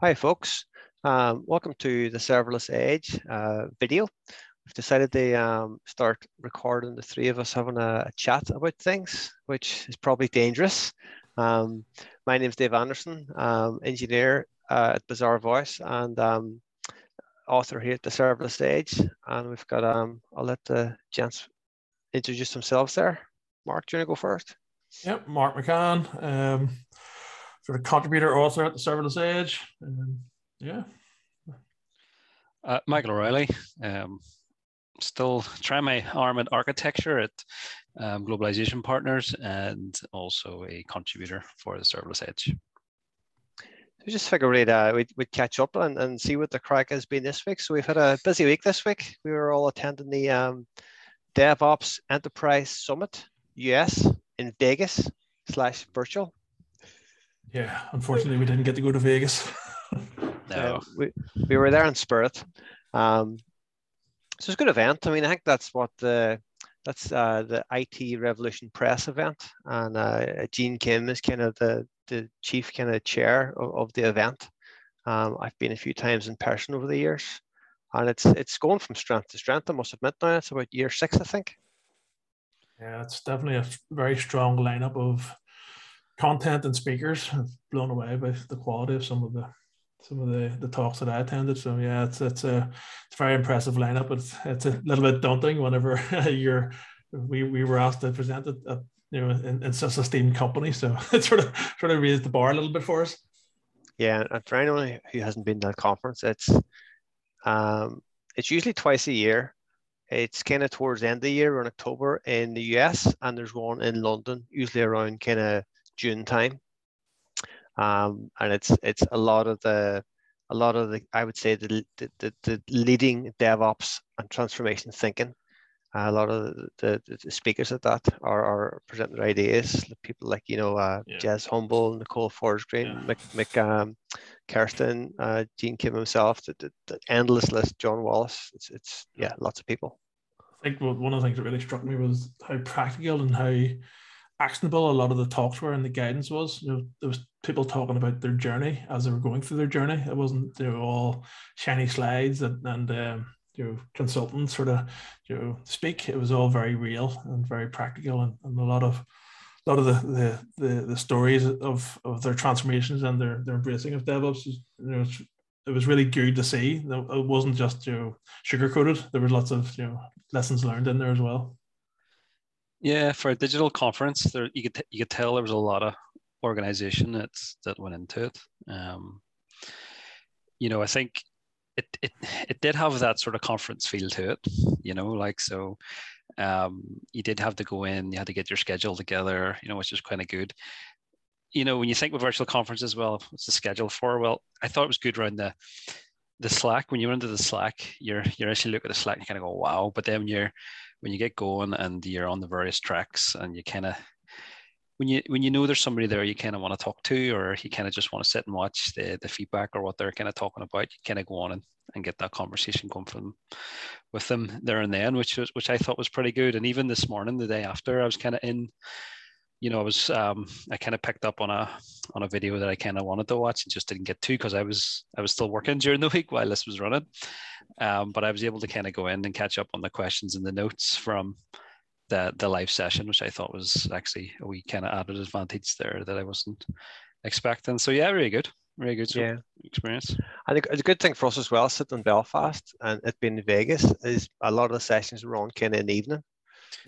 Hi, folks. Um, welcome to the Serverless Edge uh, video. We've decided to um, start recording the three of us having a, a, chat about things, which is probably dangerous. Um, my name is Dave Anderson, um, engineer uh, at Bazaarvoice and um, author here at the Serverless Edge. And we've got, um, I'll let the gents introduce themselves there. Mark, do you want to go first? Yep, Mark McCann, sort of contributor author at the Serverless Edge. Um, yeah. Uh, Michael O'Reilly, um, still trying my arm at architecture at um, Globalization Partners and also a contributor for the Serverless Edge. We just figured we'd, uh, we'd, we'd, catch up and, and see what the craic has been this week. So we've had a busy week this week. We were all attending the um, DevOps Enterprise Summit US in Vegas slash virtual. Yeah, unfortunately, we didn't get to go to Vegas. no, we, we were there in spirit. Um, so it's a good event. I mean, I think that's what the that's uh, the IT Revolution Press event, and uh, Gene Kim is kind of the the chief kind of chair of, of the event. Um, I've been a few times in person over the years, and it's it's going from strength to strength. I must admit now, it's about year six, I think. Yeah, it's definitely a very strong lineup of content and speakers. I'm blown away by the quality of some of the some of the, the talks that I attended. So yeah, it's it's a it's a very impressive lineup. It's it's a little bit daunting whenever you're we we were asked to present it at, you know in, in such a esteemed company. So it sort of sort of raised the bar a little bit for us. Yeah, and for anyone who hasn't been to that conference, it's um it's usually twice a year. It's kind of towards the end of the year in October in the US, and there's one in London, usually around kind of June time um, and it's it's a lot of the a lot of the I would say the the, the leading DevOps and transformation thinking. Uh, a lot of the, the, speakers at that are, are presenting their ideas. People like you know uh, yeah. Jez Humble, Nicole Forsgren, yeah. Mik, Mik um, Kersten, uh, Gene Kim himself, the, the, the, endless list, John Willis. It's it's yeah, lots of people. I think one of the things that really struck me was how practical and how actionable a lot of the talks were and the guidance was. You know, there was people talking about their journey as they were going through their journey. It wasn't you know all shiny slides and, and um, you know consultants sort of you know speak. It was all very real and very practical and, and a lot of a lot of the, the the, the stories of, of their transformations and their their embracing of DevOps. You know, it was really good to see. It wasn't just you know sugar coated. There was lots of you know lessons learned in there as well. Yeah, for a digital conference, there you could you could tell there was a lot of organization that's that went into it. Um, you know, I think it it it did have that sort of conference feel to it. You know, like so, um, you did have to go in, you had to get your schedule together. You know, which is kind of good. You know, when you think with virtual conferences, well, what's the schedule for? Well, I thought it was good around the the Slack. When you went into the Slack, you're you're actually look at the Slack and you kind of go, wow. But then you're when you get going and you're on the various tracks and you kind of when you when you know there's somebody there you kind of want to talk to or you kind of just want to sit and watch the the feedback or what they're kind of talking about you kind of go on and, and get that conversation going from with them there and then which was which i thought was pretty good and even this morning the day after i was kind of in you know, I was um, I kind of picked up on a on a video that I kind of wanted to watch and just didn't get to because I was I was still working during the week while this was running. Um, but I was able to kind of go in and catch up on the questions and the notes from the the live session, which I thought was actually a wee kind of added advantage there that I wasn't expecting. So yeah, really good, really good yeah. experience. I think it's a good thing for us as well, sitting in Belfast and it being in Vegas is a lot of the sessions were on kind of in the evening.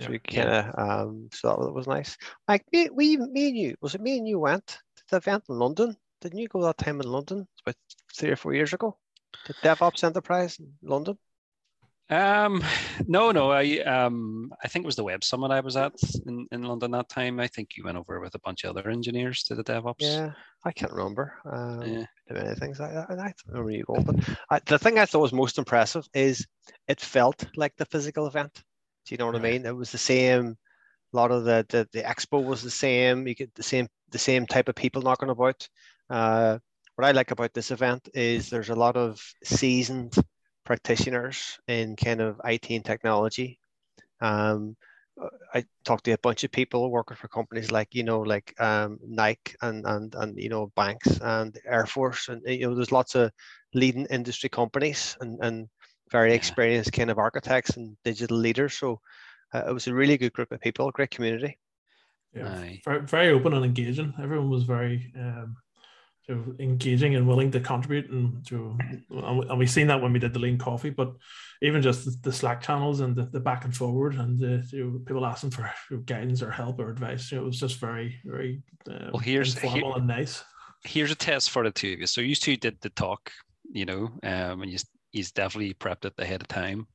So we kind of, um, so that was nice. Like me, we, me and you, was it me and you went to the event in London? Didn't you go that time in London? About three or four years ago. The DevOps Enterprise in London. Um, no, no. I um, I think it was the Web Summit I was at in, in London that time. I think you went over with a bunch of other engineers to the DevOps. Yeah, I can't remember. Um, yeah. many things like that. I don't remember you go, but I, the thing I thought was most impressive is it felt like the physical event. Do you know what I mean? It was the same. A lot of the, the the expo was the same. You get the same the same type of people knocking about. Uh, what I like about this event is there's a lot of seasoned practitioners in kind of IT and technology. Um, I talked to a bunch of people working for companies like you know like um, Nike and and and you know banks and Air Force and you know there's lots of leading industry companies and and very Yeah. experienced kind of architects and digital leaders. So uh, it was a really good group of people, great community. Yeah, very, very open and engaging. Everyone was very um, so engaging and willing to contribute, and to and we- and we've seen that when we did the lean coffee. But even just the, Slack channels and the, the back and forward, and the you know, people asking for guidance or help or advice, you know, it was just very, very um, Well, here's- informal and nice. Here's a test for the two of you. So you two did the talk, you know, um, and you he's definitely prepped it ahead of time.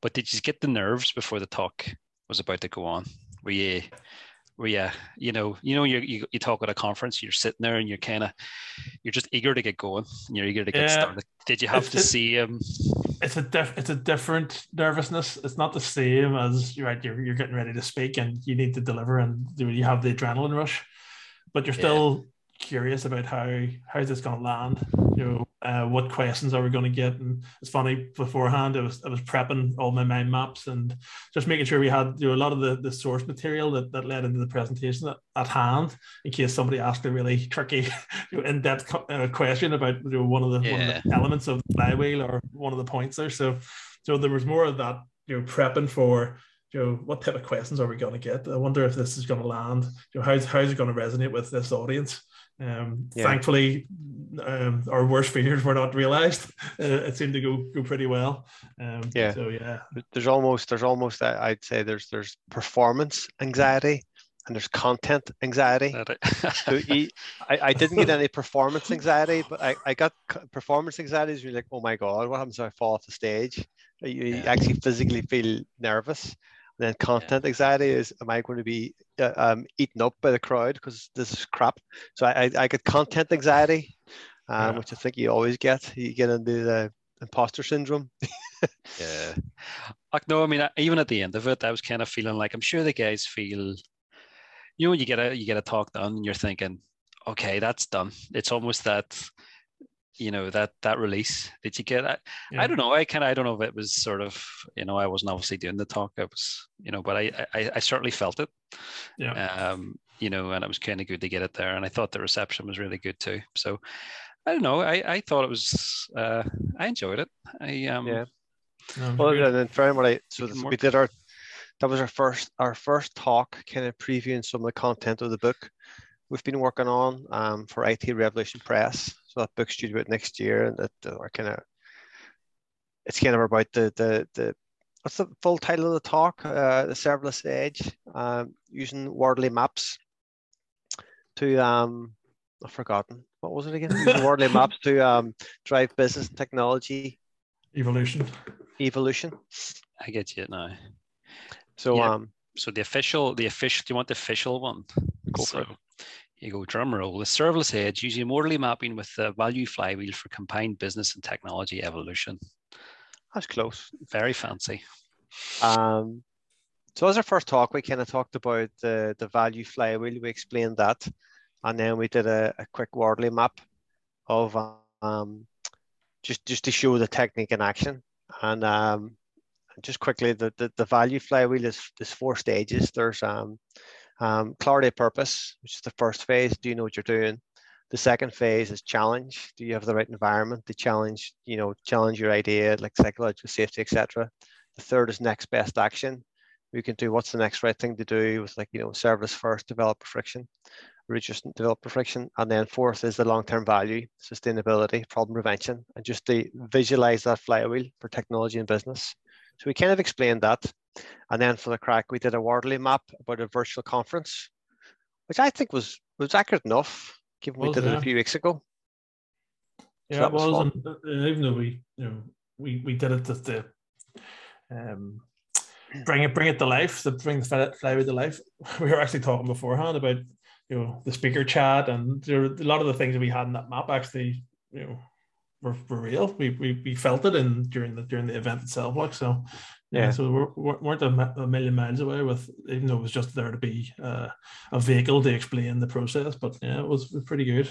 But did you get the nerves before the talk was about to go on? Were you, were you, you know, you know, you you, you talk at a conference, you're sitting there and you're kind of, you're just eager to get going, and you're eager to get Yeah. started. Did you have It's- to it's- see him? it's a diff- it's a different nervousness. It's not the same as right. You're, you're getting ready to speak and you need to deliver, and you have the adrenaline rush, but you're Yeah. Curious about how how's this going to land. You know, uh, what questions are we going to get? And it's funny beforehand. I was I was prepping all my mind maps and just making sure we had you know a lot of the, the source material that, that led into the presentation at, at hand in case somebody asked a really tricky, you know, in depth uh, question about you know, one of the one of the elements of the flywheel or one of the points there. So so there was more of that you know prepping for you know what type of questions are we going to get? I wonder if this is going to land. You know how's how's it going to resonate with this audience? Um, Yeah. Thankfully, um, our worst fears were not realized. Uh, it seemed to go go pretty well. Um, Yeah. So yeah, There's almost there's almost uh, I'd say there's there's performance anxiety and there's content anxiety. So you, I, I didn't get any performance anxiety, but I, I got performance anxiety. Is you're like, oh my god, what happens if I fall off the stage? You, you Yeah. actually physically feel nervous. And then content anxiety is, am I going to be uh, um, eaten up by the crowd because this is crap? So I, I, I get content anxiety, um, Yeah. which I think you always get. You get into the imposter syndrome. Yeah. Like, no, I mean, even at the end of it, I was kind of feeling like I'm sure the guys feel, you know, you get a you get a talk done, and you're thinking, okay, that's done. It's almost that, you know, that that release did you get. I, Yeah. I don't know. I kind of I don't know if it was sort of, you know, I wasn't obviously doing the talk. I was, you know, but I I, I certainly felt it. yeah. Um, you know, and it was kind of good to get it there, and I thought the reception was really good too. So. I don't know. I, I thought it was. Uh, I enjoyed it. I um. Yeah. No, Well, good. and then finally so this, we did our, that was our first, our first talk, kind of previewing some of the content of the book we've been working on um, for IT Revolution Press. So that book's due out next year, and that uh, are kind of, it's kind of about the the the what's the full title of the talk? Uh, the serverless edge, um, using Wardley maps to um, I've forgotten what was it again? Using Wardley maps to um, drive business and technology evolution. evolution. I get you now. So Yeah. um, So the official, the official. Do you want the official one? Go for so, You go drum roll. The serverless edge using Wardley mapping with the value flywheel for combined business and technology evolution. that's close. Very fancy. Um, so as our first talk, we kind of talked about the the value flywheel. We explained that, and then we did a, a quick Wardley map of um, just just to show the technique in action. And um, just quickly, the, the the value flywheel is is four stages. There's um, um, clarity of purpose, which is the first phase. Do you know what you're doing? The second phase is challenge. Do you have the right environment to challenge? You know, challenge your idea, like psychological safety, etc. The third is next best action. We can do what's the next right thing to do with like, you know, service first, developer friction, reduce developer friction. And then fourth is the long-term value, sustainability, problem prevention, and just to visualize that flywheel for technology and business. So we kind of explained that. And then for the craic, we did a Wardley map about a virtual conference, which I think was was accurate enough, given we Was, did it a few weeks ago. Yeah, that it was was, and even though we, you know, we we did it to um, bring it bring it to life, to bring the fly- flywheel to life. We were actually talking beforehand about you know the speaker chat and there a lot of the things that we had in that map actually you know were, were real. We, we we felt it in during the during the event itself, like so. Yeah, Yeah. so we we're, weren't a, a million miles away with, even though it was just there to be uh, a vehicle to explain the process. But yeah, it was pretty good.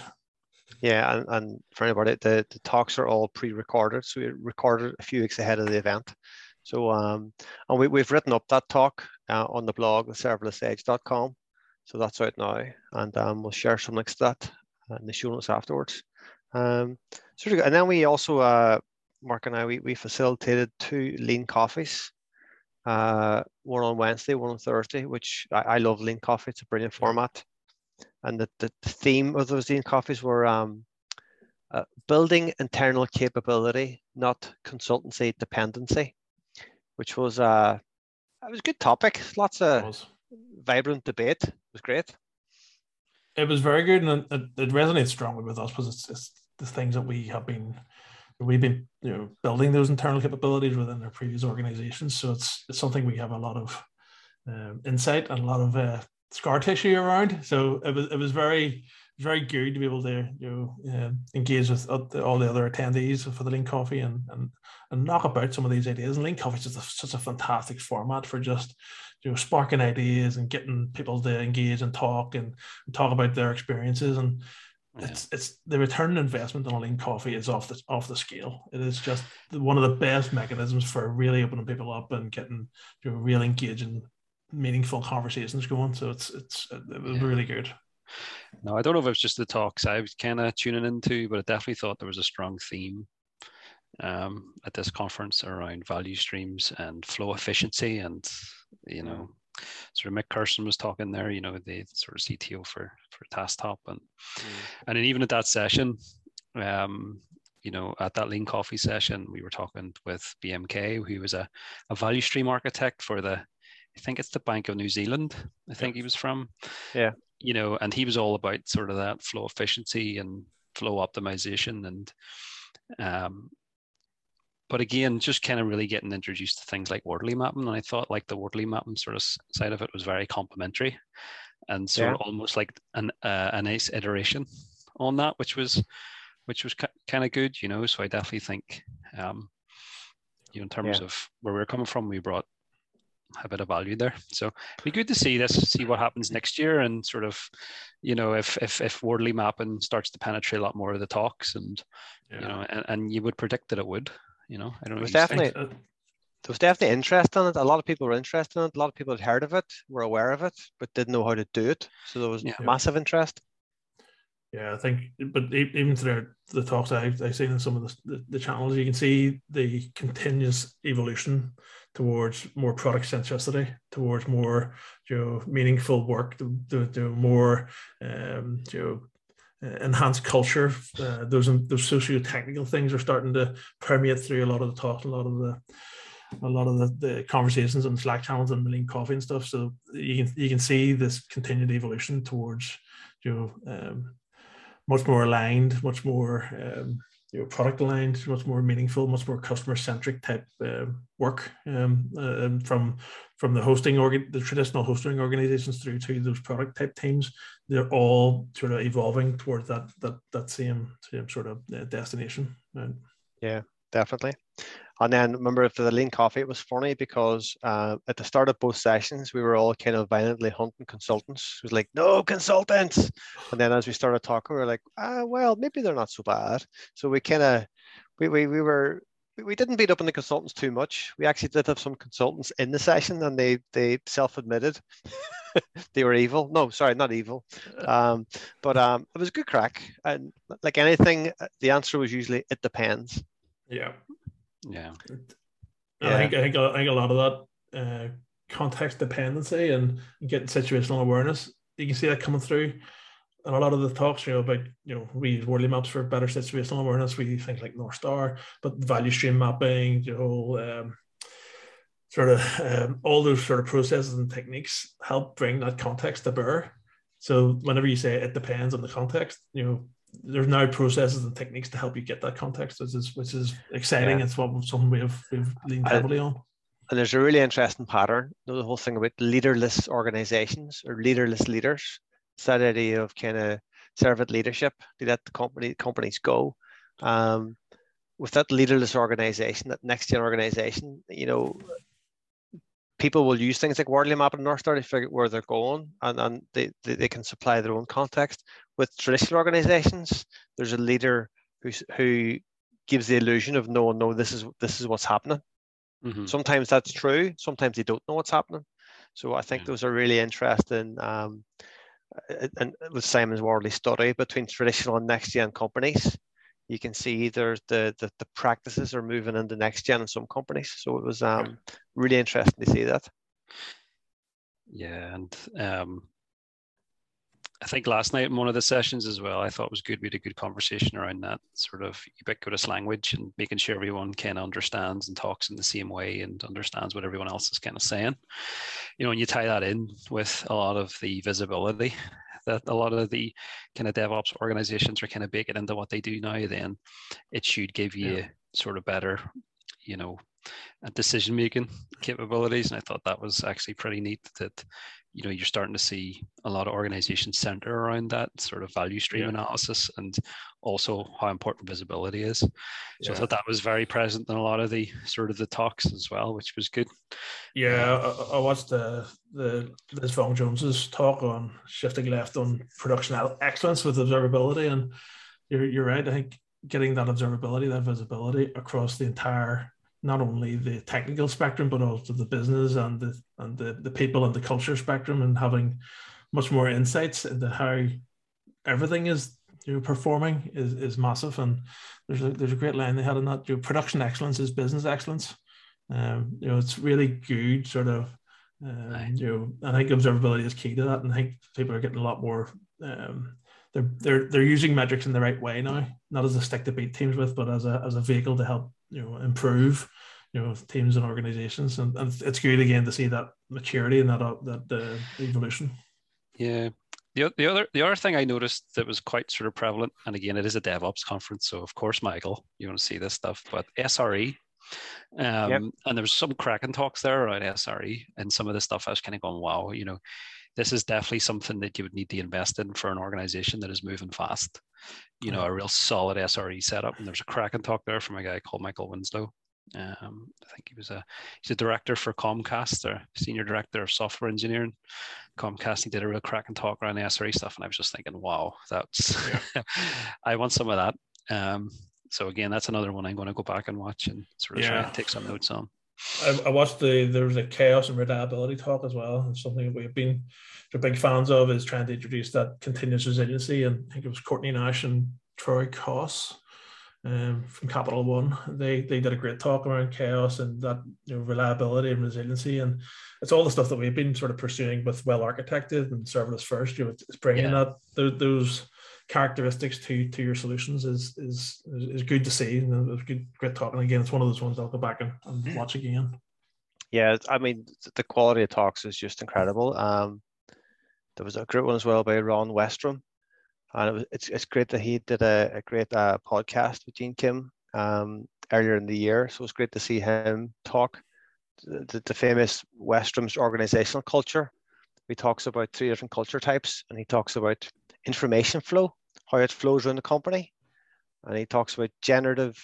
Yeah, and, and for anybody, the, the talks are all pre-recorded, so we recorded a few weeks ahead of the event. So um, and we we've written up that talk uh, on the blog, serverlessedge.com. So that's out now, and um, we'll share some links to that in the show notes afterwards. Um, so, and then we also, uh, Mark and I, we, we facilitated two lean coffees, uh, one on Wednesday, one on Thursday, which I, I love lean coffee. It's a brilliant format. And the, the theme of those lean coffees were um, uh, building internal capability, not consultancy dependency, which was uh, it was a good topic. Lots of vibrant debate. It was great. It was very good, and it, it resonates strongly with us because it's, it's the things that we have been we've been you know building those internal capabilities within our previous organizations. So it's, it's something we have a lot of um, insight and a lot of uh, scar tissue around. So it was it was very very good to be able to you know uh, engage with all the other attendees for the Lean Coffee and and and knock about some of these ideas. And Lean Coffee is a, such a fantastic format for just you know sparking ideas and getting people to engage and talk and, and talk about their experiences and. Yeah. It's it's the return on investment on a lean coffee is off the off the scale. It is just one of the best mechanisms for really opening people up and getting you know real engaging, meaningful conversations going. So it's it's it was yeah. really good. No, I don't know if it was just the talks I was kind of tuning into, but I definitely thought there was a strong theme um, at this conference around value streams and flow efficiency. And, you know, sort of Mik Kersten was talking there, you know, the sort of CTO for, for TaskTop. And, mm. and then even at that session, um, you know, at that lean coffee session, we were talking with BMK, who was a, a value stream architect for the, I think it's the Bank of New Zealand. I think he was from. Yeah you know, and he was all about sort of that flow efficiency and flow optimization and um, but again, just kind of really getting introduced to things like Wardley mapping. And I thought like the Wardley mapping sort of side of it was very complementary and sort yeah. of almost like an, uh, a nice iteration on that, which was, which was kind of good, you know? So I definitely think, um, you know, in terms yeah. of where we we're coming from, we brought a bit of value there. So be good to see this, see what happens next year, and sort of, you know, if if if Wardley mapping starts to penetrate a lot more of the talks, and yeah. you know, and, and you would predict that it would. You know, I don't know. It was definitely there was definitely interest in it. A lot of people were interested in it. A lot of people had heard of it, were aware of it, but didn't know how to do it. So there was yeah. massive interest. Yeah, I think, but even through the talks I've, I've seen in some of the, the, the channels, you can see the continuous evolution towards more product centricity, towards more you know, meaningful work, to, to, to more um, you know, enhanced culture. Uh, those those socio technical things are starting to permeate through a lot of the talk, a lot of the a lot of the, the conversations on Slack channels and the Lean Coffee and stuff. So you can you can see this continued evolution towards you know um, much more aligned, much more um, you know product aligned, much more meaningful, much more customer centric type uh, work um, uh, from from the hosting organ, the traditional hosting organizations through to those product type teams. They're all sort of evolving towards that that that same same sort of uh, destination. Right? Yeah, definitely. And then remember for the lean coffee, it was funny because uh, at the start of both sessions, we were all kind of violently hunting consultants. It was like, no consultants. And then as we started talking, we were like, ah, well, maybe they're not so bad. So we kind of, we, we, we were, we didn't beat up on the consultants too much. We actually did have some consultants in the session and they, they self-admitted they were evil. No, sorry, not evil. Um, but um, it was a good craic. And like anything, the answer was usually, it depends. Yeah. Yeah. yeah. I think I think I think a lot of that uh, context dependency and getting situational awareness, you can see that coming through. And a lot of the talks, you know, about you know, we use Wardley maps for better situational awareness. We use things like North Star, but value stream mapping, the whole um, sort of um, all those sort of processes and techniques help bring that context to bear. So whenever you say it depends on the context, you know, there's now processes and techniques to help you get that context, which is which is exciting. Yeah. It's what something we've we've leaned heavily on. And there's a really interesting pattern. The whole thing about leaderless organizations or leaderless leaders. It's that idea of kind of servant leadership. to let the company companies go. Um, with that leaderless organization, that next gen organization, you know, people will use things like Wardley Map and North Star to figure out where they're going and, and they, they, they can supply their own context. With traditional organizations, there's a leader who, who gives the illusion of no, no, this is this is what's happening. Mm-hmm. Sometimes that's true. Sometimes they don't know what's happening. So I think Yeah. those are really interesting. Um, and with Simon's Wardley study between traditional and next gen companies, you can see either the, the the practices are moving into next gen in some companies. So it was um, really interesting to see that. Yeah, and um, I think last night in one of the sessions as well, I thought it was good. We had a good conversation around that sort of ubiquitous language and making sure everyone kind of understands and talks in the same way and understands what everyone else is kind of saying. You know, and you tie that in with a lot of the visibility that a lot of the kind of DevOps organizations are kind of baking into what they do now, then it should give you sort of better, you know, decision making capabilities. And I thought that was actually pretty neat that you know you're starting to see a lot of organizations center around that sort of value stream Yeah. analysis and also how important visibility is. So I thought that was very present in a lot of the sort of the talks as well, which was good. Yeah, um, I, I watched the the Liz Fong-Jones's talk on shifting left on production excellence with observability, and you're you're right. I think getting that observability, that visibility across the entire not only the technical spectrum but also the business and the and the, the people and the culture spectrum, and having much more insights into how everything is you know, performing is, is massive. And there's a there's a great line they had in that. You know, production excellence is business excellence. Um, you know, it's really good sort of um, you know, I think observability is key to that, and I think people are getting a lot more. Um, they're they're they're using metrics in the right way now, not as a stick to beat teams with, but as a as a vehicle to help you know improve, you know, teams and organizations, and, and it's good again to see that maturity and that uh, that uh, evolution. Yeah. The, the other the other thing I noticed that was quite sort of prevalent, and again, it is a DevOps conference, so of course, Michael, you want to see this stuff, but SRE. Um, And there was some cracking talks there around SRE, and some of the stuff I was kind of going, wow, you know, this is definitely something that you would need to invest in for an organization that is moving fast. You know, a real solid SRE setup. And there's a crack and talk there from a guy called Michael Winslow. Um, I think he was a he's a director for Comcast or senior director of software engineering. Comcast. He did a real crack and talk around the SRE stuff, and I was just thinking, wow, that's I want some of that. Um, so again, that's another one I'm going to go back and watch and sort of try and take some notes on. I, I watched the there was a chaos and reliability talk as well. And something we've been big fans of is trying to introduce that continuous resiliency. And I think it was Courtney Nash and Troy Koss um, from Capital One. They they did a great talk around chaos and that you know, reliability and resiliency. And it's all the stuff that we've been sort of pursuing with well architected and serverless first. You know, it's, bringing Yeah. that those, those characteristics to to your solutions is is is, is good to see. And it was good great talk. And again, it's one of those ones I'll go back and, and watch again. Yeah, I mean the quality of talks is just incredible. Um, there was a great one as well by Ron Westrum, and it was, it's it's great that he did a, a great uh, podcast with Gene Kim um, earlier in the year. So it's great to see him talk the, the, the famous Westrum's organizational culture. He talks about three different culture types, and he talks about information flow, how it flows around the company, and he talks about generative,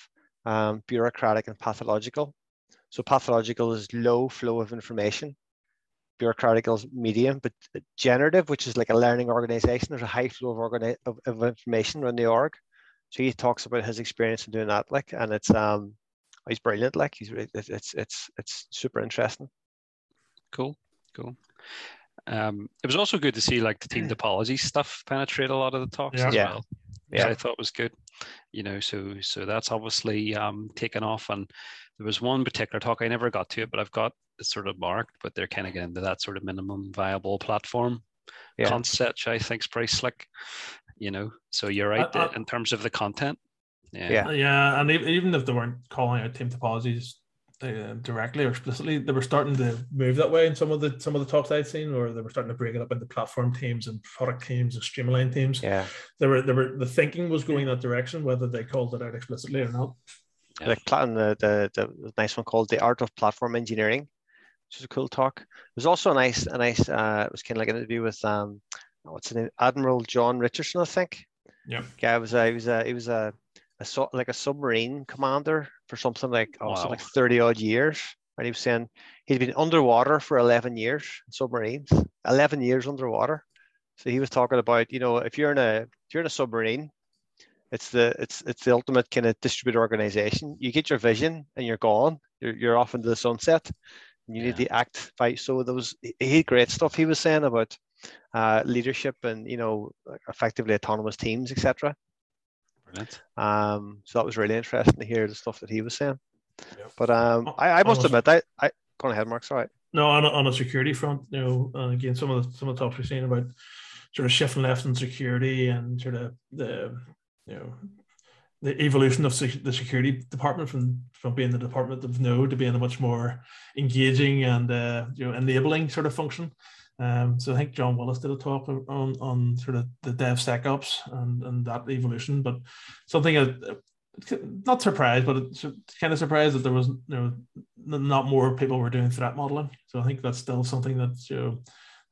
um, bureaucratic, and pathological. So pathological is low flow of information. Bureaucratic is medium, but generative, which is like a learning organization, there's a high flow of, organi- of, of information around the org. So he talks about his experience in doing that, like, and it's um, he's brilliant. Like, he's re- it's it's it's, it's super interesting. Cool, cool. Um, it was also good to see like the team topology stuff penetrate a lot of the talks Yeah. as Yeah. well, which Yeah. I thought was good. You know, so so that's obviously um, taken off. And there was one particular talk I never got to it, but I've got it sort of marked. But they're kind of getting into that sort of minimum viable platform Yeah. concept, which I is pretty slick. You know, so you're right I- I- in terms of the content. Yeah, Yeah. Yeah, and even if they weren't calling out team topologies uh, directly or explicitly, they were starting to move that way in some of the some of the talks I'd seen, or they were starting to break it up into platform teams and product teams and stream-aligned teams. Yeah, They were they were the thinking was going that direction, whether they called it out explicitly or not. Yeah. like the, the the nice one called the art of platform engineering, which is a cool talk. It was also a nice a nice uh, it was kind of like an interview with um what's his name Admiral John Richardson, I think. Yeah, yeah, Guy was a he was a he was a, a so, like a submarine commander for something like oh, something like thirty odd years, and he was saying he'd been underwater for eleven years submarines, eleven years underwater. So he was talking about you know if you're in a if you're in a submarine, it's the it's it's the ultimate kind of distributed organization. You get your vision and you're gone. You're you're off into the sunset. And you Yeah. need to act, fight. So there was he had great stuff he was saying about uh, leadership and you know effectively autonomous teams, etc. Brilliant. Um, so that was really interesting to hear the stuff that he was saying. Yep. But um, Oh, I, I must almost- admit, I, I go on ahead, Mark. Sorry. No, on a, on a security front, you know, uh, again, some of the some of the talks we've seen about sort of shifting left in security and sort of the you know the evolution of sec- the security department from from being the department of no to being a much more engaging and uh, you know enabling sort of function. Um, so I think John Willis did a talk on on sort of the DevSecOps and and that evolution, but something that not surprised, but it's kind of surprised that there was you know not more people were doing threat modeling. So I think that's still something that's you know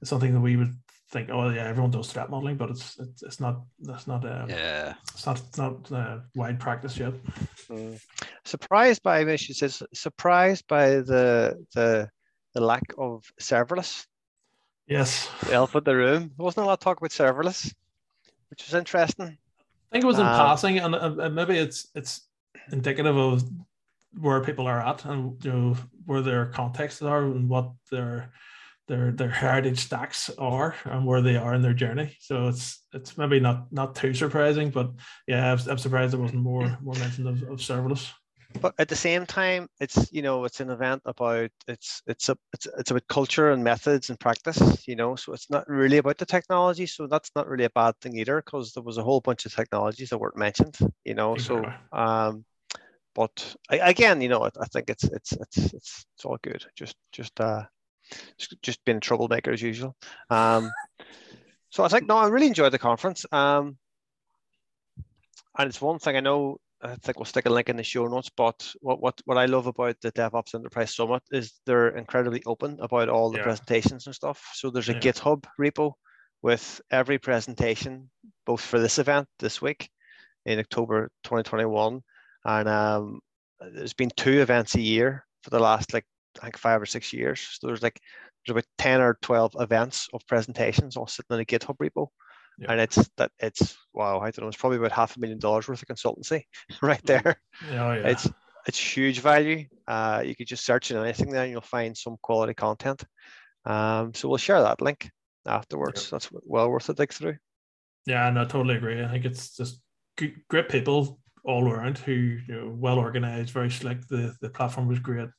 something that we would think, oh yeah, everyone does threat modeling, but it's it's, it's not that's not um, Yeah. it's not it's not uh, wide practice yet. Mm. Surprised by, maybe she says, surprised by the the the lack of serverless. Yes, The elephant in the room. There wasn't a lot of talk about serverless, which was interesting. I think it was in Um, passing, and, and and maybe it's it's indicative of where people are at and you know where their contexts are and what their their their heritage stacks are and where they are in their journey. So it's it's maybe not not too surprising, but yeah, I'm, I'm surprised there wasn't more more mention of, of serverless. But at the same time it's you know it's an event about it's it's a it's, it's about culture and methods and practice you know so it's not really about the technology so that's not really a bad thing either because there was a whole bunch of technologies that weren't mentioned you know so um but I, again you know I, I think it's it's it's it's it's all good just just uh just, just being a troublemaker as usual. Um so I think no I really enjoyed the conference um and it's one thing I know I think we'll stick a link in the show notes. But what what what I love about the DevOps Enterprise Summit is they're incredibly open about all the Yeah. presentations and stuff. So there's a Yeah. GitHub repo with every presentation, both for this event this week in October 2021, and um, there's been two events a year for the last like I think five or six years. So there's like there's about 10 or 12 events of presentations all sitting in a GitHub repo. Yeah. And it's that it's wow, I don't know, it's probably about half a million dollars worth of consultancy right there. Yeah, oh, yeah. It's it's huge value. Uh, you could just search in anything there and you'll find some quality content. Um, so we'll share that link afterwards. That's well worth a dig through. Yeah, no, I totally agree. I think it's just great people all around who you know well organized, very slick. The the platform was great,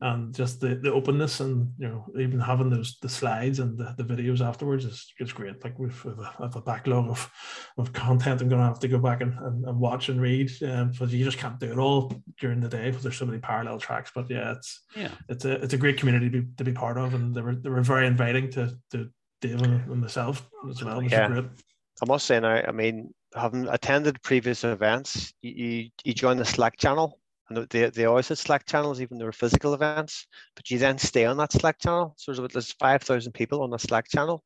and just the, the openness and you know even having those the slides and the, the videos afterwards is just great. Like we've, we've a, have a backlog of of content. I'm going to have to go back and, and, and watch and read um, because you just can't do it all during the day because there's so many parallel tracks. But yeah, it's Yeah. it's a it's a great community to be, to be part of, and they were they were very inviting to to Dave and, and myself as well, which Yeah. is great. I must say now, I mean, having attended previous events, you, you, you join the Slack channel, and they, they always had Slack channels, even there were physical events, but you then stay on that Slack channel. So there's about there's 5,000 people on the Slack channel.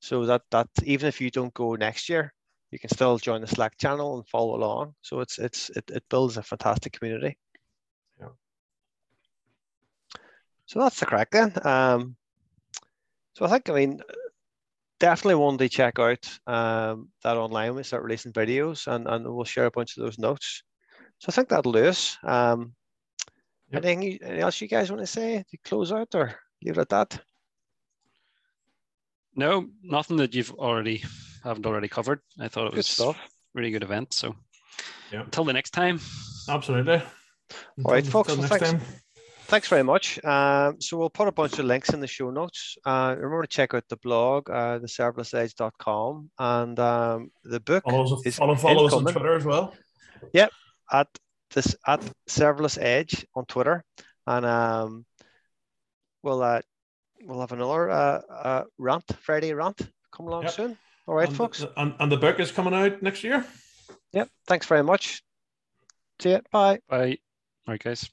So that, that even if you don't go next year, you can still join the Slack channel and follow along. So it's it's it, it builds a fantastic community. Yeah. So that's the craic then. Um, so I think I mean definitely one day check out um, that online we start releasing videos and, and we'll share a bunch of those notes. So I think that'll do us. Um, Yep. anything, you- anything else you guys want to say to close out or leave it at that? No, nothing that you've already haven't already covered. I thought it Good was stuff. really good event. So Yeah. until the next time. Absolutely. All right, Until- folks, until well, next thanks. time. Thanks very much. Um, so we'll put a bunch of links in the show notes. Uh, remember to check out the blog, uh, theserverlessedge.com, and um, the book Follow us, is follow, follow us on. Twitter as well. At this at serverless edge on Twitter, and um, we'll uh, we'll have another uh, uh, rant Friday rant come along Yep. soon. All right, and, folks. And, and the book is coming out next year. Yep. Thanks very much. See you. Bye. Bye. All right, guys.